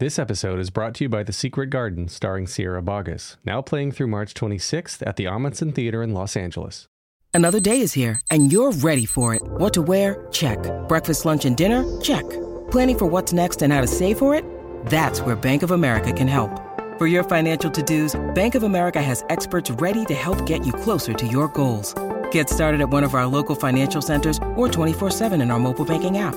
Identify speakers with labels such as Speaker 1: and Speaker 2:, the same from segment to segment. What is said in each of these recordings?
Speaker 1: This episode is brought to you by The Secret Garden, starring Sierra Boggess, now playing through March 26th at the Ahmanson Theater in Los Angeles.
Speaker 2: Another day is here, and you're ready for it. What to wear? Check. Breakfast, lunch, and dinner? Check. Planning for what's next and how to save for it? That's where Bank of America can help. For your financial to-dos, Bank of America has experts ready to help get you closer to your goals. Get started at one of our local financial centers or 24-7 in our mobile banking app.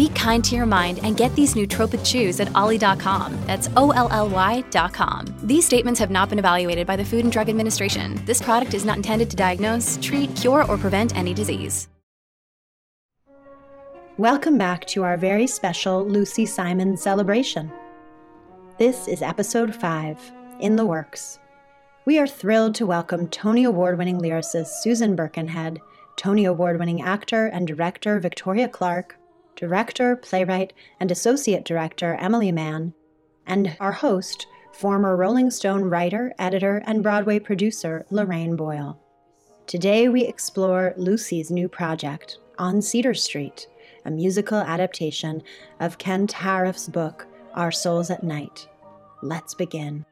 Speaker 3: Be kind to your mind and get these nootropic chews at olly.com. That's O L L Y.com. These statements have not been evaluated by the Food and Drug Administration. This product is not intended to diagnose, treat, cure, or prevent any disease.
Speaker 4: Welcome back to our very special Lucy Simon celebration. This is episode 5, In the Works. We are thrilled to welcome Tony Award winning lyricist Susan Birkenhead, Tony Award winning actor and director Victoria Clark, director, playwright, and associate director Emily Mann, and our host, former Rolling Stone writer, editor, and Broadway producer Loraine Boyle. Today we explore Lucy's new project, On Cedar Street a musical adaptation of Kent Haruf's book, Our Souls at Night. Let's begin.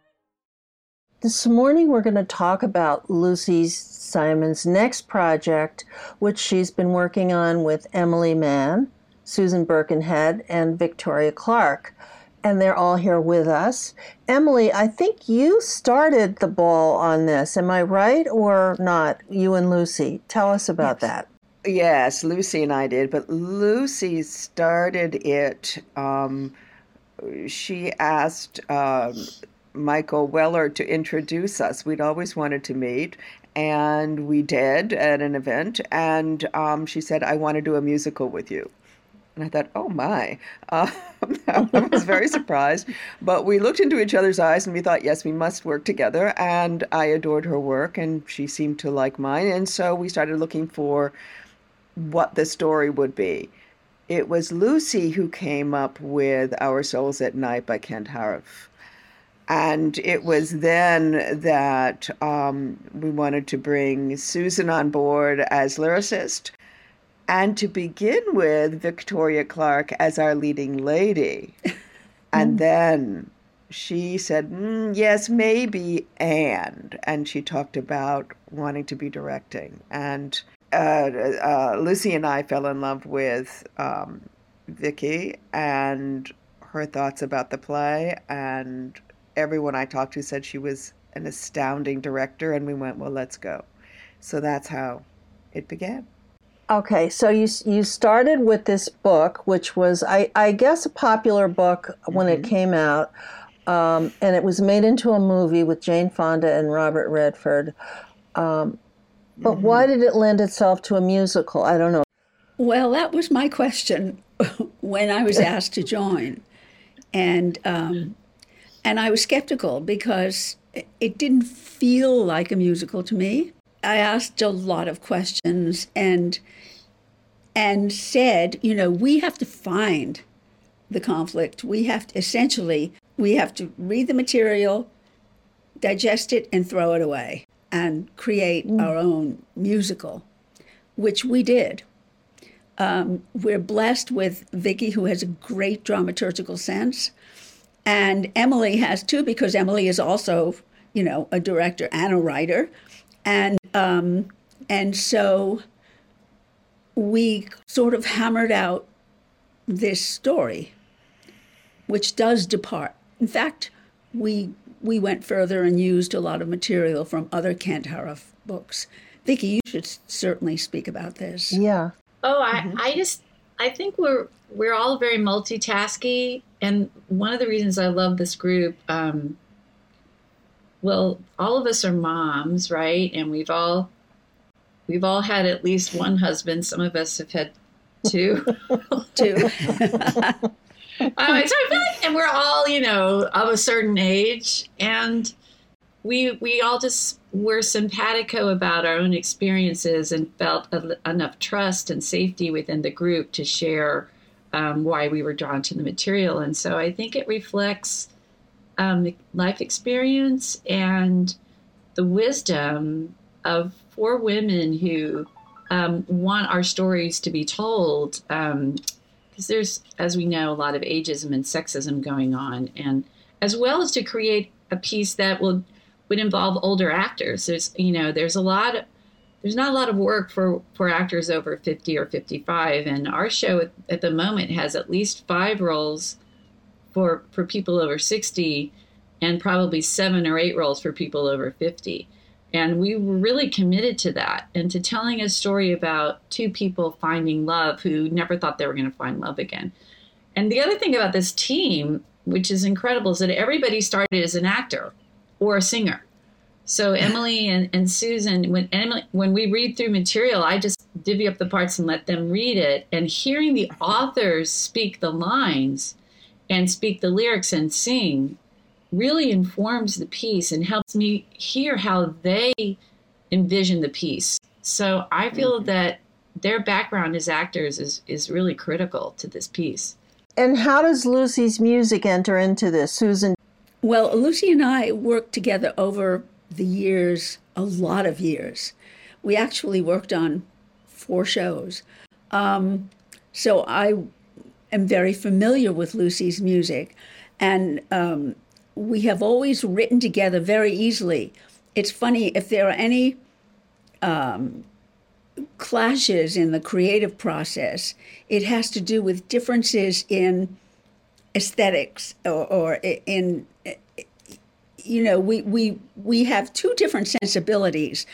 Speaker 5: This morning, we're going to talk about Lucy Simon's next project, which she's been working on with Emily Mann, Susan Birkenhead, and Victoria Clark. And they're all here with us. Emily, I think you started the ball on this. Am I right or not? You and Lucy. Tell us about
Speaker 6: yes.
Speaker 5: that.
Speaker 6: Yes, Lucy and I did, but Lucy started it. Um, she asked um, Michael Weller to introduce us. We'd always wanted to meet, and we did at an event. And um, she said, I want to do a musical with you. And I thought, oh my. Uh, I was very surprised. But we looked into each other's eyes and we thought, yes, we must work together. And I adored her work and she seemed to like mine. And so we started looking for what the story would be. It was Lucy who came up with Our Souls at Night by Kent Haruf. And it was then that um, we wanted to bring Susan on board as lyricist and to begin with Victoria Clark as our leading lady. and then she said, mm, yes, maybe, and. And she talked about wanting to be directing. And uh, uh, Lucy and I fell in love with um, Vicky and her thoughts about the play, and everyone I talked to said she was an astounding director, and we went, well, let's go. So that's how it began.
Speaker 5: Okay, so you you started with this book, which was I, I guess a popular book when mm-hmm. it came out, um, and it was made into a movie with Jane Fonda and Robert Redford. Um, but mm-hmm. why did it lend itself to a musical? I don't know.
Speaker 7: Well, that was my question when I was asked to join, and um, and I was skeptical because it didn't feel like a musical to me. I asked a lot of questions and and said, you know, we have to find the conflict. We have to essentially we have to read the material, digest it, and throw it away and create mm. our own musical, which we did. Um, we're blessed with Vicky, who has a great dramaturgical sense, and Emily has too, because Emily is also, you know, a director and a writer, and um, and so we sort of hammered out this story, which does depart. In fact, we we went further and used a lot of material from other Kent Haruf books. Vicky, you should certainly speak about this.
Speaker 5: Yeah.
Speaker 8: Oh, I, mm-hmm. I just I think we're we're all very multitasky, and one of the reasons I love this group, um, well, all of us are moms, right? And we've all we've all had at least one husband. Some of us have had two,
Speaker 7: two.
Speaker 8: so I feel like, and we're all, you know, of a certain age, and we we all just were simpatico about our own experiences and felt a, enough trust and safety within the group to share um, why we were drawn to the material. And so I think it reflects um, life experience and the wisdom of four women who um, want our stories to be told. Because um, there's, as we know, a lot of ageism and sexism going on, and as well as to create a piece that will would involve older actors. There's, you know, there's a lot of there's not a lot of work for for actors over 50 or 55 and our show at, at, the moment has at least five roles for for people over 60 and probably seven or eight roles for people over 50 and we were really committed to that. And to telling a story about two people finding love who never thought they were going to find love again. And the other thing about this team which is incredible is that everybody started as an actor or a singer. So Emily and, and Susan, when Emily, when we read through material, I just divvy up the parts and let them read it. And hearing the authors speak the lines and speak the lyrics and sing really informs the piece and helps me hear how they envision the piece. So I feel mm-hmm. that their background as actors is, is really critical to this piece.
Speaker 5: And how does Lucy's music enter into this, Susan?
Speaker 7: Well, Lucy and I worked together over the years, a lot of years. We actually worked on four shows. Um, so I am very familiar with Lucy's music. And um, we have always written together very easily. It's funny, if there are any um, clashes in the creative process, it has to do with differences in aesthetics or, or in you know, we, we, we have two different sensibilities,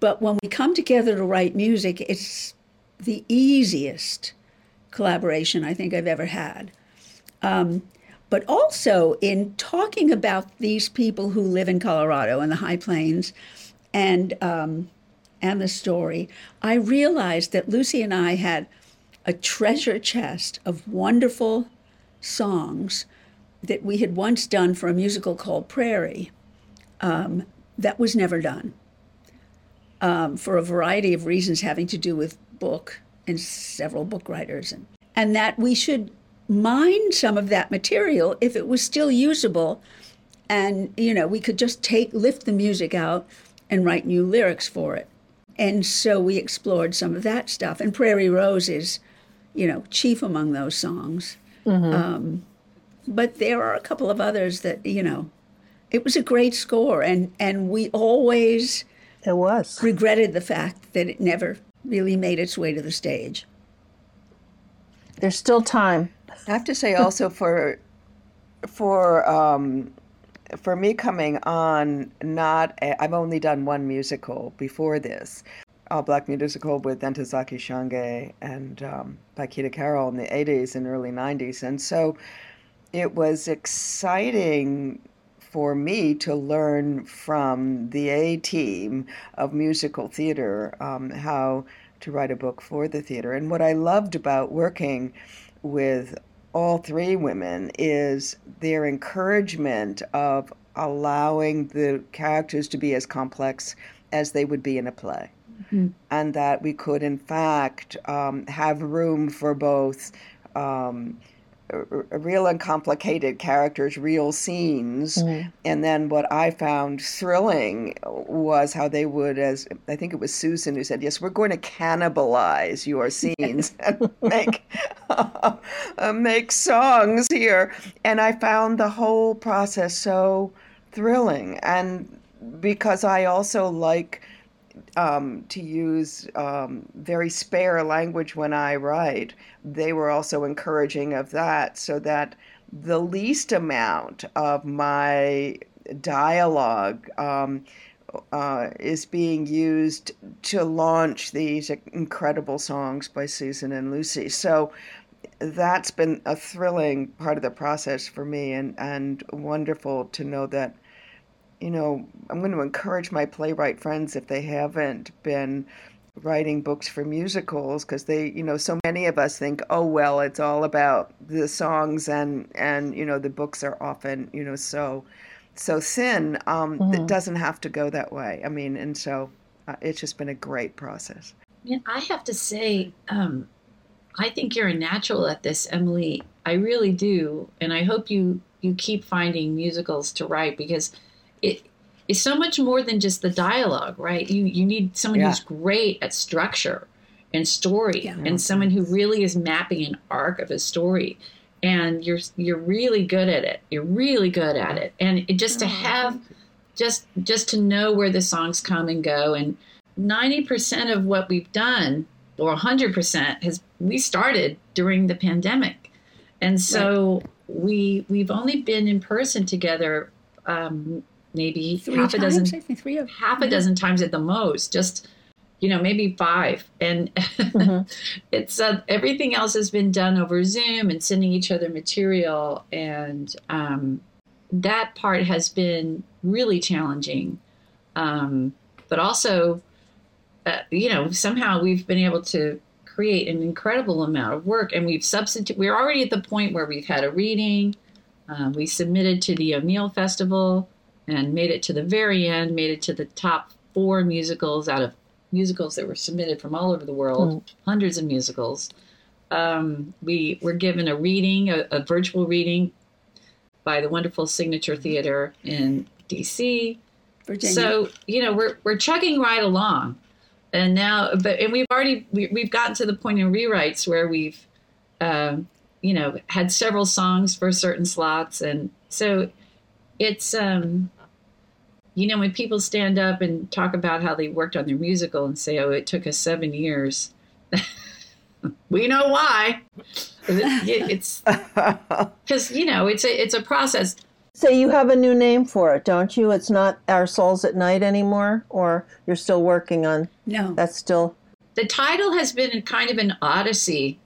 Speaker 7: but when we come together to write music, it's the easiest collaboration I think I've ever had. Um, but also in talking about these people who live in Colorado and the High Plains and, um, and the story, I realized that Lucy and I had a treasure chest of wonderful songs that we had once done for a musical called Prairie. Um, that was never done um, for a variety of reasons having to do with book and several book writers. And, and that we should mine some of that material if it was still usable. And, you know, we could just take, lift the music out and write new lyrics for it. And so we explored some of that stuff. And Prairie Rose is, you know, chief among those songs. Mm-hmm. Um, but there are a couple of others that you know it was a great score and and we always
Speaker 5: it was
Speaker 7: regretted the fact that it never really made its way to the stage.
Speaker 5: There's still time.
Speaker 6: I have to say also for for um for me coming on not i have only done one musical before this all black musical with Ntozake Shange and um, Baikida Carroll in the 80s and early 90s and so it was exciting for me to learn from the A team of musical theater um, how to write a book for the theater. And what I loved about working with all three women is their encouragement of allowing the characters to be as complex as they would be in a play. Mm-hmm. And that we could, in fact, um, have room for both. Um, real uncomplicated characters, real scenes. Mm-hmm. And then what I found thrilling was how they would, as I think it was Susan who said, "Yes, we're going to cannibalize your scenes and make uh, make songs here." And I found the whole process so thrilling, and because I also like um, to use um, very spare language when I write, they were also encouraging of that so that the least amount of my dialogue um, uh, is being used to launch these incredible songs by Susan and Lucy. So that's been a thrilling part of the process for me and, and wonderful to know that you know, I'm going to encourage my playwright friends if they haven't been writing books for musicals because they you know so many of us think oh well it's all about the songs and and you know the books are often you know so so thin um mm-hmm. it doesn't have to go that way. I mean and so uh, it's just been a great process.
Speaker 8: Yeah i have to say um i think you're a natural at this emily. I really do and i hope you you keep finding musicals to write because it is so much more than just the dialogue, right? You you need someone yeah. who's great at structure and story, yeah. and someone who really is mapping an arc of a story. And you're you're really good at it. You're really good at it. And it, just to have, just just to know where the songs come and go, and ninety percent of what we've done, or hundred percent, has we started during the pandemic, and so right. we we've only been in person together um, maybe
Speaker 7: three
Speaker 8: half
Speaker 7: times,
Speaker 8: a dozen,
Speaker 7: I think three of,
Speaker 8: half a dozen times at the most. Just you know, maybe five, and mm-hmm. it's uh, everything else has been done over Zoom and sending each other material, and um, that part has been really challenging. Um, but also, uh, you know, somehow we've been able to create an incredible amount of work, and we've substituted We're already at the point where we've had a reading. Um, we submitted to the O'Neill Festival and made it to the very end, made it to the top four musicals out of musicals that were submitted from all over the world, mm. hundreds of musicals. Um, we were given a reading, a, a, virtual reading by the wonderful Signature Theater in DC. Virginia. So, you know, we're, we're chugging right along. And now, but, and we've already, we, we've gotten to the point in rewrites where we've, um, you know, had several songs for certain slots. And so it's, um, you know, when people stand up and talk about how they worked on their musical and say, "Oh, it took us seven years," we know why. It's because you know it's a it's a process.
Speaker 5: So you have a new name for it, don't you? It's not Our Souls at Night anymore, or you're still working on?
Speaker 7: No,
Speaker 5: that's still.
Speaker 8: The title has been kind of an odyssey.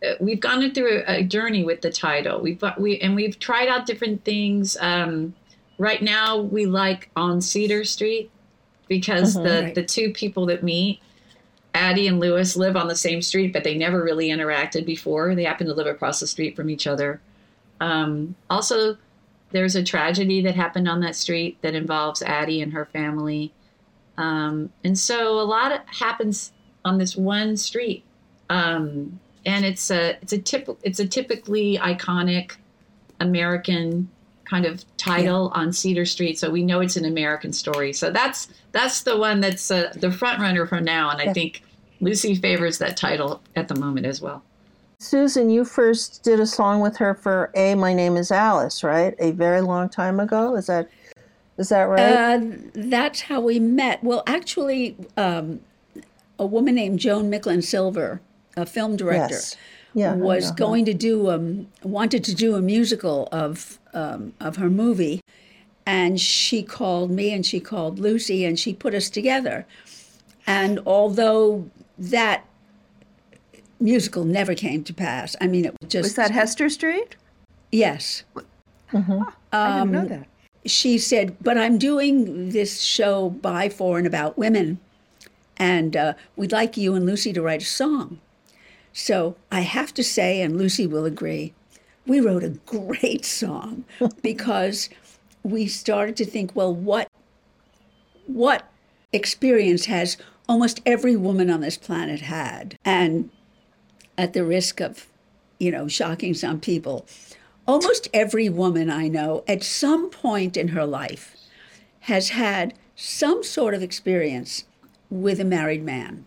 Speaker 8: Uh, we've gone through a, a, journey with the title. We've we and we've tried out different things. Um, right now we like on Cedar Street because mm-hmm, the right. the two people that meet, Addie and Lewis, live on the same street, but they never really interacted before. They happen to live across the street from each other. Um, also, there's a tragedy that happened on that street that involves Addie and her family, um, and so a lot happens on this one street. Um, and it's a it's a tip it's a typically iconic American kind of title yeah. on Cedar Street, so we know it's an American story. So that's that's the one that's uh, the front runner for now, and I think Lucy favors that title at the moment as well.
Speaker 5: Susan, you first did a song with her for "A My Name Is Alice," right? A very long time ago. Is that is that right? Uh,
Speaker 7: that's how we met. Well, actually, um, a woman named Joan Micklin Silver, a film director. Yes yeah, was going to do um wanted to do a musical of um, of her movie, and she called me and she called Lucy and she put us together, and although that musical never came to pass, I mean it was just
Speaker 6: was that Hester Street.
Speaker 7: Yes.
Speaker 6: Mm-hmm. I didn't know um, that.
Speaker 7: She said, "But I'm doing this show by, for, and about women, and uh, we'd like you and Lucy to write a song." So I have to say, and Lucy will agree, we wrote a great song because we started to think, well, what what experience has almost every woman on this planet had? And at the risk of, you know, shocking some people, almost every woman I know at some point in her life has had some sort of experience with a married man.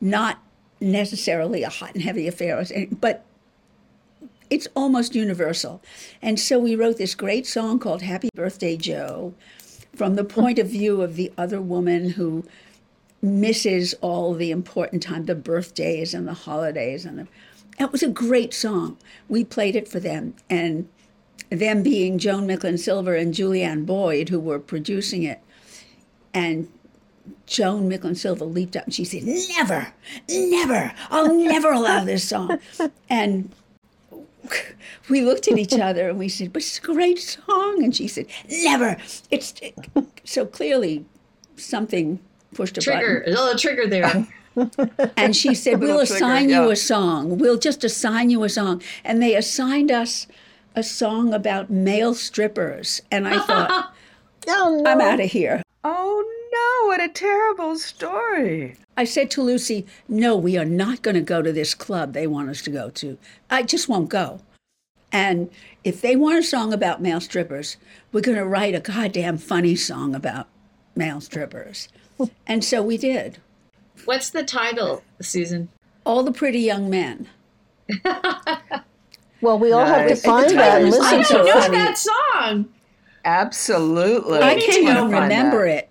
Speaker 7: Not necessarily a hot and heavy affair, but it's almost universal. And so we wrote this great song called Happy Birthday Joe from the point of view of the other woman who misses all the important time, the birthdays and the holidays. And the, it was a great song. We played it for them. And them being Joan Micklin Silver and Julianne Boyd, who were producing it. And Joan Micklin Silver leaped up and she said, Never, never, I'll never allow this song. And we looked at each other and we said, But it's a great song. And she said, Never. It's so clearly something pushed a
Speaker 8: trigger,
Speaker 7: button.
Speaker 8: a little trigger there.
Speaker 7: and she said, "We'll
Speaker 6: trigger,
Speaker 7: assign you
Speaker 6: yeah.
Speaker 7: a song. We'll just assign you a song." And they assigned us a song about male strippers, and I thought,
Speaker 5: Oh, no.
Speaker 7: "I'm out of here."
Speaker 6: Oh no, what a terrible story.
Speaker 7: I said to Lucy, "No, we are not going to go to this club they want us to go to. I just won't go." And if they want a song about male strippers, we're going to write a goddamn funny song about male strippers. And so we did.
Speaker 8: What's the title, Susan?
Speaker 7: All the pretty young men.
Speaker 5: Well, we all have to find that and listen
Speaker 8: I
Speaker 5: to
Speaker 8: don't know
Speaker 5: it.
Speaker 8: that song.
Speaker 6: Absolutely.
Speaker 7: I can't even remember
Speaker 6: that.
Speaker 7: it,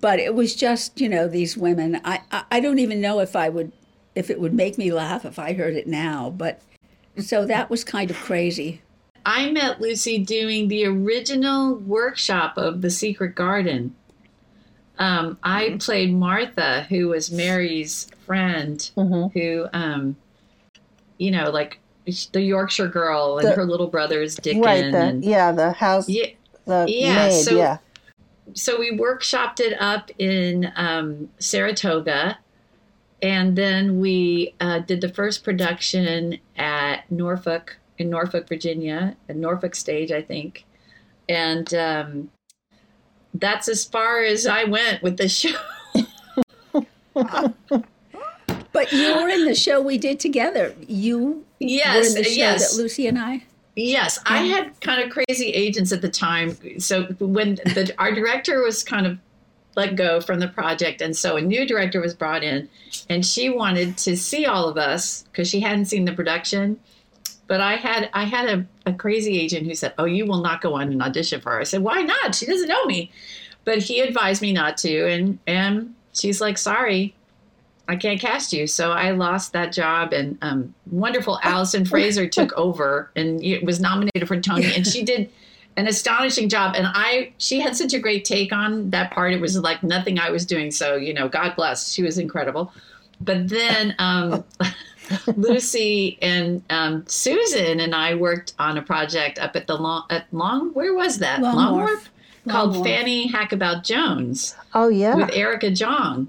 Speaker 7: but it was just you know these women. I, I I don't even know if I would if it would make me laugh if I heard it now. But so that was kind of crazy.
Speaker 8: I met Lucy doing the original workshop of The Secret Garden. Um, I played Martha, who was Mary's friend, who, um, you know, like the Yorkshire girl, and
Speaker 5: The-
Speaker 8: her little brother's Dickon.
Speaker 5: Right, the,
Speaker 8: and,
Speaker 5: yeah, the house,
Speaker 8: yeah,
Speaker 5: the
Speaker 8: yeah,
Speaker 5: maid,
Speaker 8: so-
Speaker 5: yeah.
Speaker 8: So we workshopped it up in um, Saratoga, and then we uh, did the first production at Norfolk in Norfolk, Virginia, at Norfolk Stage, I think, and um, that's as far as I went with the show.
Speaker 7: But you were in the show we did together. You were in
Speaker 8: yes,
Speaker 7: the show
Speaker 8: yes.
Speaker 7: that Lucy and I.
Speaker 8: Yes, I had kind of crazy agents at the time. So when the, our director was kind of let go from the project, and so a new director was brought in, and she wanted to see all of us because she hadn't seen the production. But I had I had a, a crazy agent who said, "Oh, you will not go on an audition for her." I said, "Why not? She doesn't know me." But he advised me not to, and and she's like, "Sorry, I can't cast you. So I lost that job, and um, wonderful Alison Fraser took over and was nominated for Tony, and she did an astonishing job. And I, she had such a great take on that part. It was like nothing I was doing. So you know, God bless, she was incredible. But then um, Lucy and um, Susan and I worked on a project up at the long, at Long. Where was that?
Speaker 7: Long
Speaker 8: Long
Speaker 7: Wharf.
Speaker 8: Wharf? Called
Speaker 7: Long Wharf.
Speaker 8: Fanny Hackabout Jones
Speaker 5: Oh, yeah.
Speaker 8: with Erica Jong,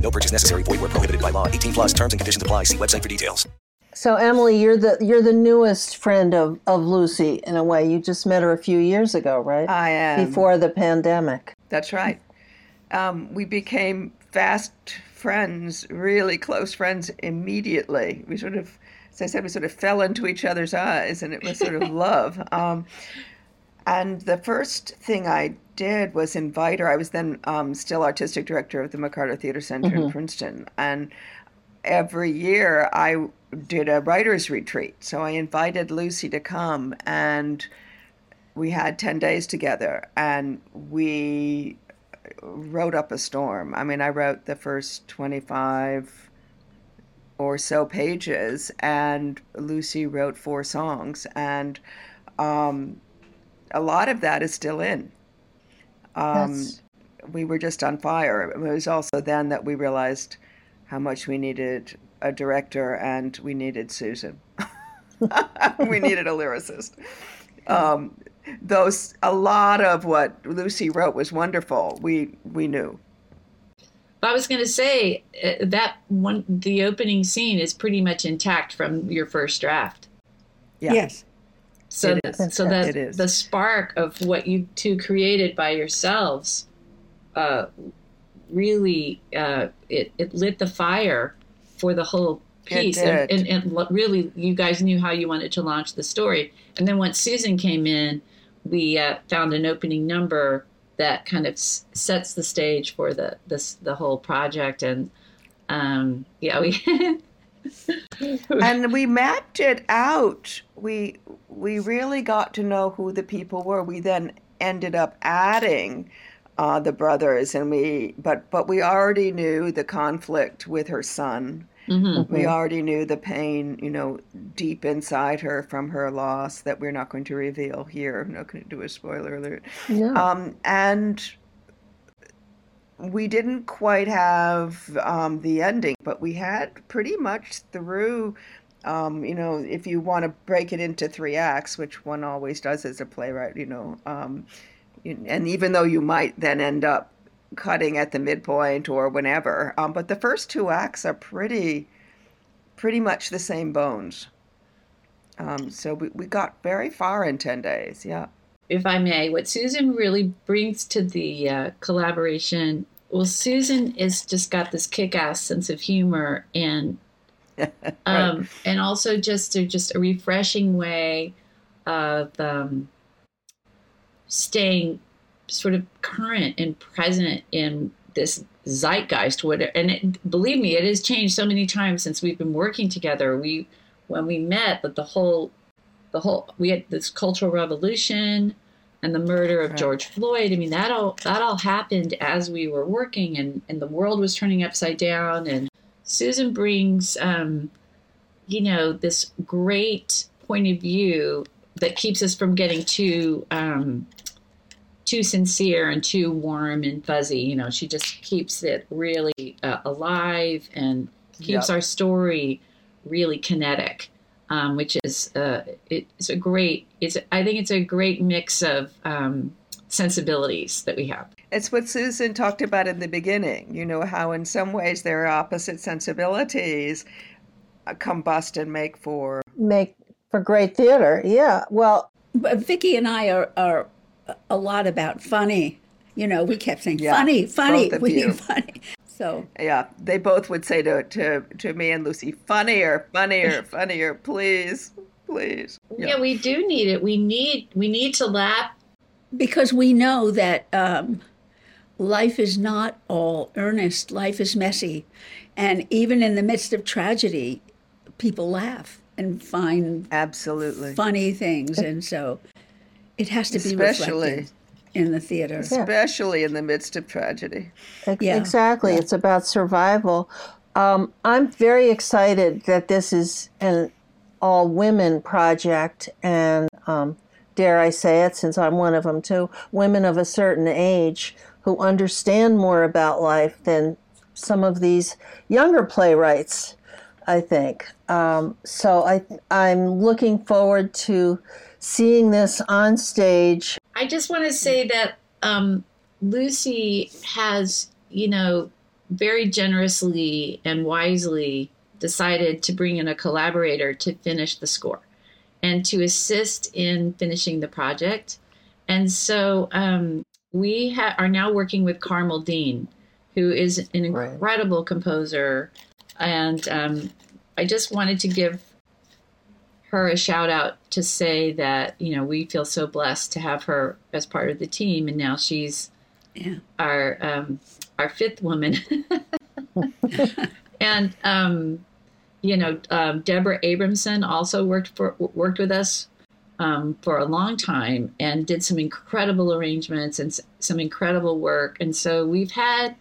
Speaker 9: No purchase necessary. Void where prohibited by law. 18 plus terms and conditions apply. See website for details.
Speaker 5: So Emily, you're the you're the newest friend of, of Lucy in a way. You just met her a few years ago, right?
Speaker 6: I am.
Speaker 5: Before the pandemic.
Speaker 6: That's right. Um, we became fast friends, really close friends immediately. We sort of, as I said, we sort of fell into each other's eyes, and it was sort of love. Um, and the first thing I did was invite her. I was then um, still artistic director of the McCarter Theater Center in Princeton, and every year I did a writers' retreat. So I invited Lucy to come, and we had 10 days together, and we wrote up a storm. I mean, I wrote the first 25 or so pages, and Lucy wrote four songs, and um, a lot of that is still in. Um,
Speaker 5: That's-
Speaker 6: we were just on fire. It was also then that we realized how much we needed a director and we needed Susan. we needed a lyricist. Um, those a lot of what Lucy wrote was wonderful. We we knew.
Speaker 8: I was going to say uh, that one, the opening scene is pretty much intact from your first draft.
Speaker 6: Yeah.
Speaker 7: Yes.
Speaker 8: So,
Speaker 6: It is.
Speaker 8: so that
Speaker 6: It is.
Speaker 8: the spark of what you two created by yourselves uh, really uh, it it lit the fire for the whole piece, and, and and really you guys knew how you wanted to launch the story. And then once Susan came in, we uh, found an opening number that kind of s- sets the stage for the this the whole project, and um, yeah, we.
Speaker 6: and we mapped it out. We we really got to know who the people were. We then ended up adding uh, the brothers, and we but but we already knew the conflict with her son.
Speaker 8: Mhm.
Speaker 6: We already knew the pain, you know, deep inside her from her loss that we're not going to reveal here. I'm not going to do a spoiler alert.
Speaker 5: No.
Speaker 6: Um, and we didn't quite have um, the ending, but we had pretty much through. Um, you know, if you want to break it into three acts, which one always does as a playwright, you know, um, and even though you might then end up cutting at the midpoint or whenever, um, but the first two acts are pretty, pretty much the same bones. Um, so we, we got very far in 10 days, yeah.
Speaker 8: If I may, what Susan really brings to the uh, collaboration. Well, Susan is just got this kick-ass sense of humor and um, and also just a, just a refreshing way of um, staying sort of current and present in this zeitgeist. What and it, believe me, it has changed so many times since we've been working together. We when we met, but the whole the whole we had this cultural revolution and the murder of
Speaker 6: Right.
Speaker 8: George Floyd. I mean that all that all happened as we were working and and the world was turning upside down and Susan brings um you know this great point of view that keeps us from getting too um too sincere and too warm and fuzzy you know she just keeps it really uh, alive and keeps
Speaker 6: Yep.
Speaker 8: our story really kinetic um, which is uh, it's a great it's I think it's a great mix of um, sensibilities that we have.
Speaker 6: It's what Susan talked about in the beginning, you know, how in some ways their opposite sensibilities uh, combust and make for.
Speaker 5: Make for great theater. Yeah. Well,
Speaker 7: But Vicky and I are, are a lot about funny. You know, we kept saying
Speaker 6: Yeah,
Speaker 7: funny, funny, we
Speaker 6: you.
Speaker 7: need funny. So
Speaker 6: Yeah, they both would say to, to, to me and Lucy, funnier, funnier, funnier, please, please.
Speaker 8: Yeah. we do need it. We need we need to laugh
Speaker 7: because we know that um, life is not all earnest, life is messy. And even in the midst of tragedy, people laugh and find
Speaker 6: absolutely
Speaker 7: funny things. And so it has to be
Speaker 6: Especially-
Speaker 7: reflected in the theater.
Speaker 6: Especially in the midst of tragedy.
Speaker 5: Ex- Exactly. It's about survival. Um, I'm very excited that this is an all women project, and um, dare I say it, since I'm one of them too, women of a certain age who understand more about life than some of these younger playwrights. I think um, so. I I'm looking forward to seeing this on stage.
Speaker 8: I just want to say that um, Lucy has, you know, very generously and wisely decided to bring in a collaborator to finish the score and to assist in finishing the project. And so um, we ha- are now working with Carmel Dean, who is an incredible composer. And um, I just wanted to give her a shout out to say that you know we feel so blessed to have her as part of the team, and now she's
Speaker 7: Yeah.
Speaker 8: our um, our fifth woman. and um, you know, um, Deborah Abramson also worked for worked with us um, for a long time and did some incredible arrangements and s- some incredible work. And so we've had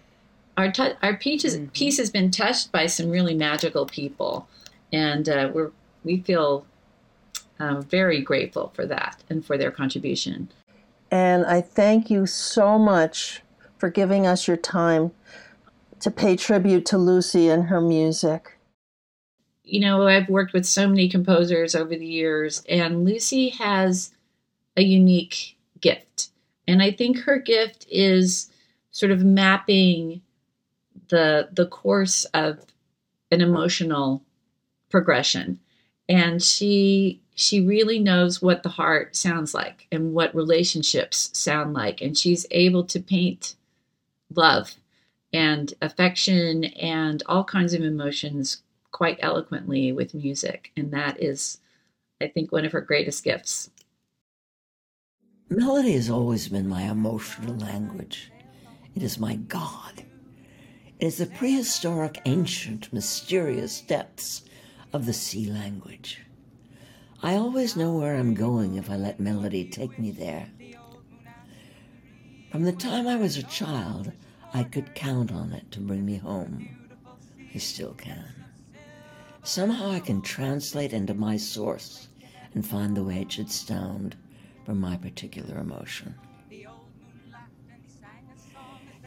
Speaker 8: our tou our piece, is, piece has been touched by some really magical people, and uh, we're we feel uh, very grateful for that and for their contribution.
Speaker 5: And I thank you so much for giving us your time to pay tribute to Lucy and her music.
Speaker 8: you know, I've worked with so many composers over the years, and Lucy has a unique gift. And I think her gift is sort of mapping the the course of an emotional progression. And she she really knows what the heart sounds like and what relationships sound like. And she's able to paint love and affection and all kinds of emotions quite eloquently with music. And that is, I think, one of her greatest gifts.
Speaker 10: Melody has always been my emotional language. It is my God. It is the prehistoric, ancient, mysterious depths of the sea language. I always know where I'm going if I let melody take me there. From the time I was a child, I could count on it to bring me home. I still can. Somehow I can translate into my source and find the way it should sound for my particular emotion.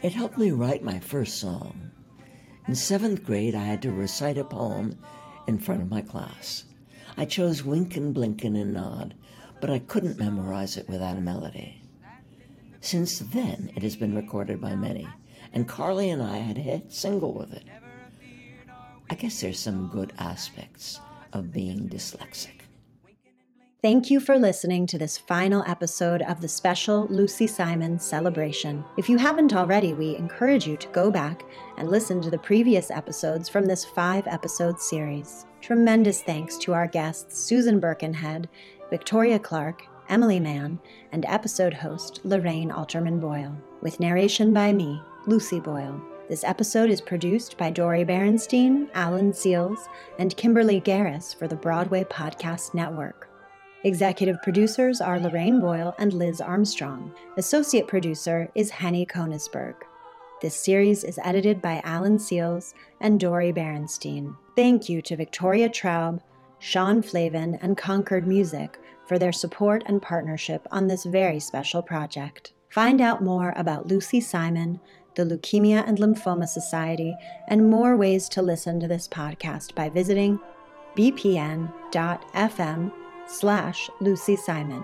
Speaker 10: It helped me write my first song. In seventh grade, I had to recite a poem in front of my class. I chose Wynken, Blynken, and Nod, but I couldn't memorize it without a melody. Since then, it has been recorded by many, and Carly and I had a hit single with it. I guess there's some good aspects of being dyslexic.
Speaker 4: Thank you for listening to this final episode of the special Lucy Simon celebration. If you haven't already, we encourage you to go back and listen to the previous episodes from this five episode series. Tremendous thanks to our guests Susan Birkenhead, Victoria Clark, Emily Mann, and episode host Loraine Alterman Boyle, with narration by me, Lucy Boyle. This episode is produced by Dori Berinstein, Alan Seales, and Kimberly Garris for the Broadway Podcast Network. Executive producers are Loraine Boyle and Liz Armstrong. Associate producer is Henny Konisberg. This series is edited by Alan Seales and Dori Berinstein. Thank you to Victoria Traub, Sean Flahaven, and Concord Music for their support and partnership on this very special project. Find out more about Lucy Simon, the Leukemia and Lymphoma Society, and more ways to listen to this podcast by visiting bpn.fm slash Lucy Simon.